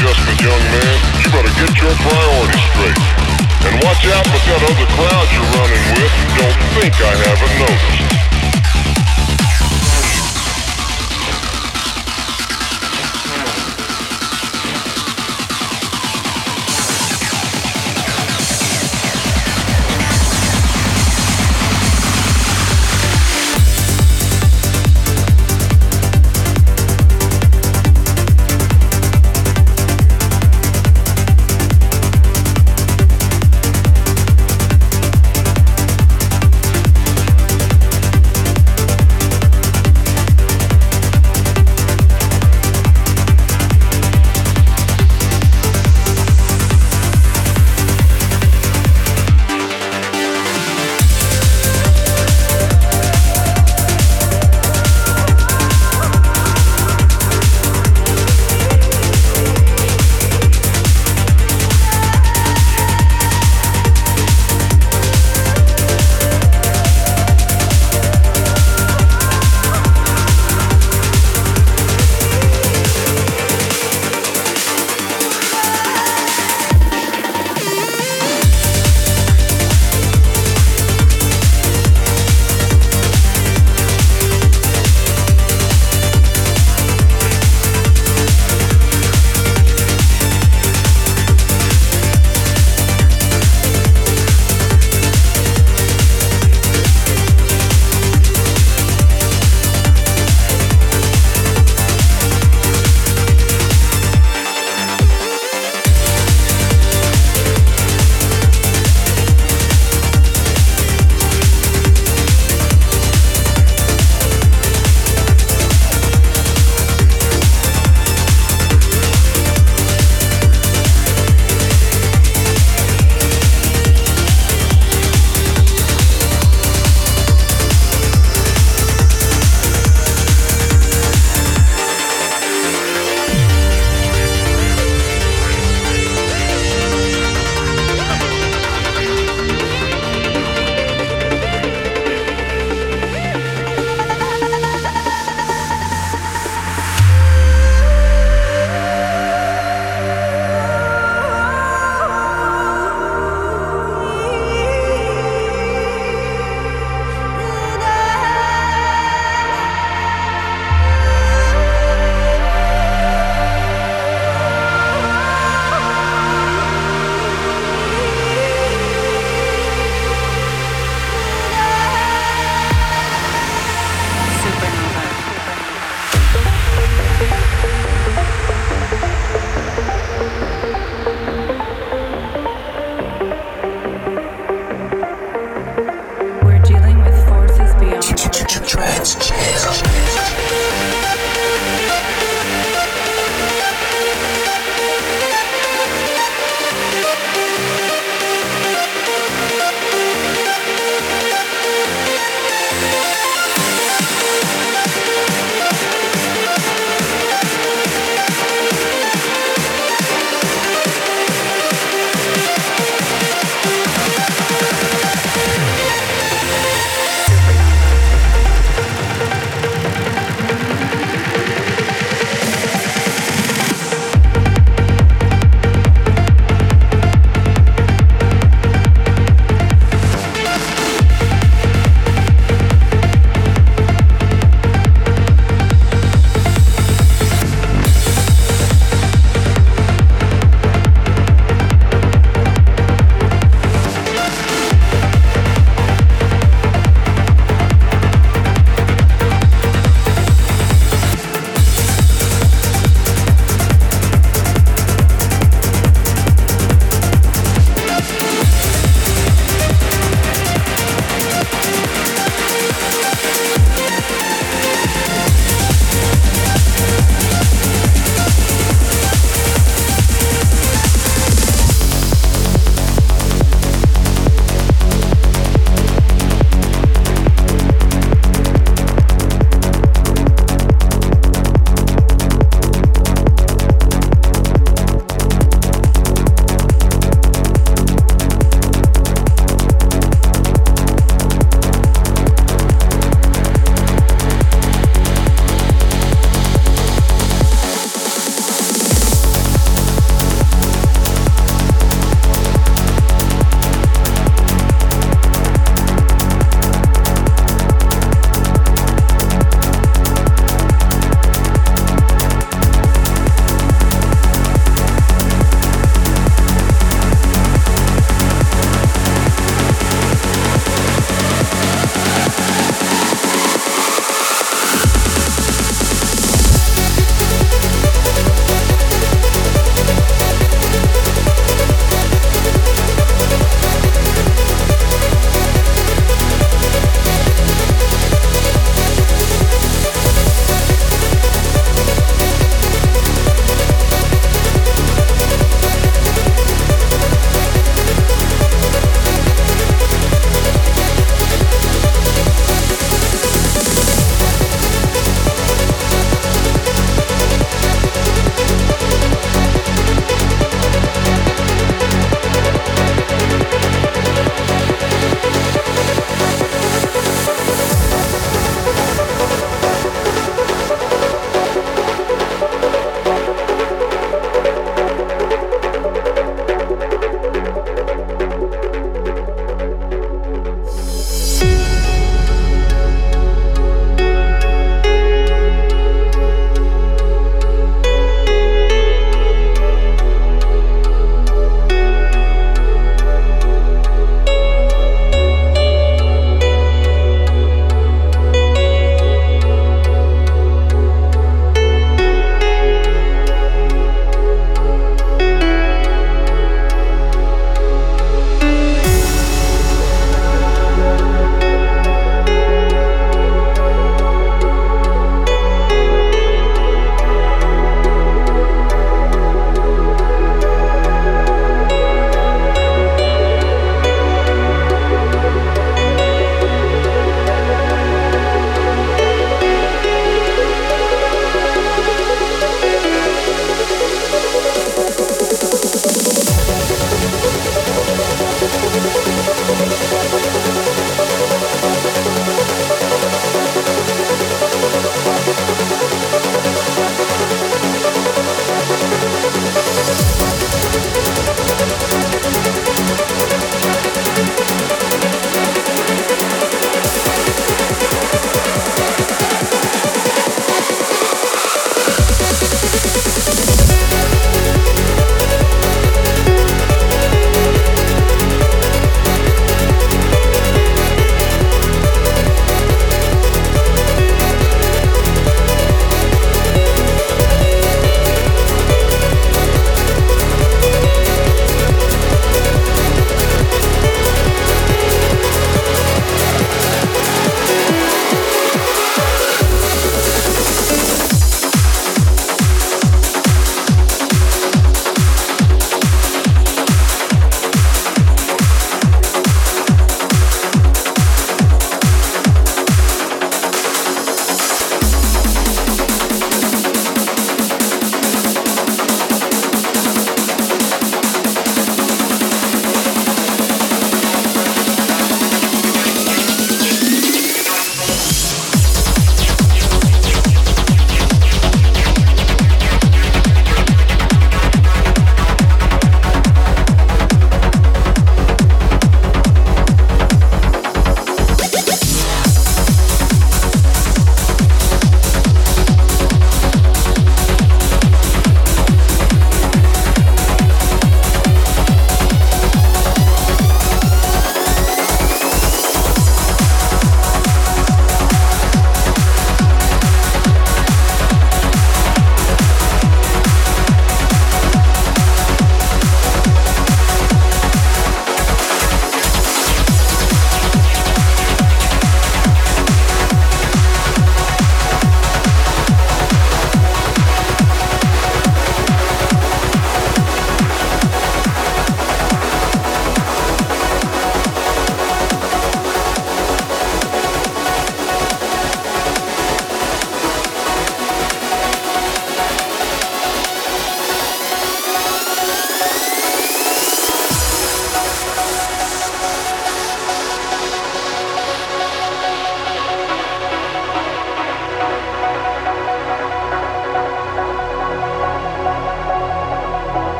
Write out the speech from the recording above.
adjustment, young man. You better get your priorities straight. And watch out for that other crowd you're running with. Don't think I haven't noticed.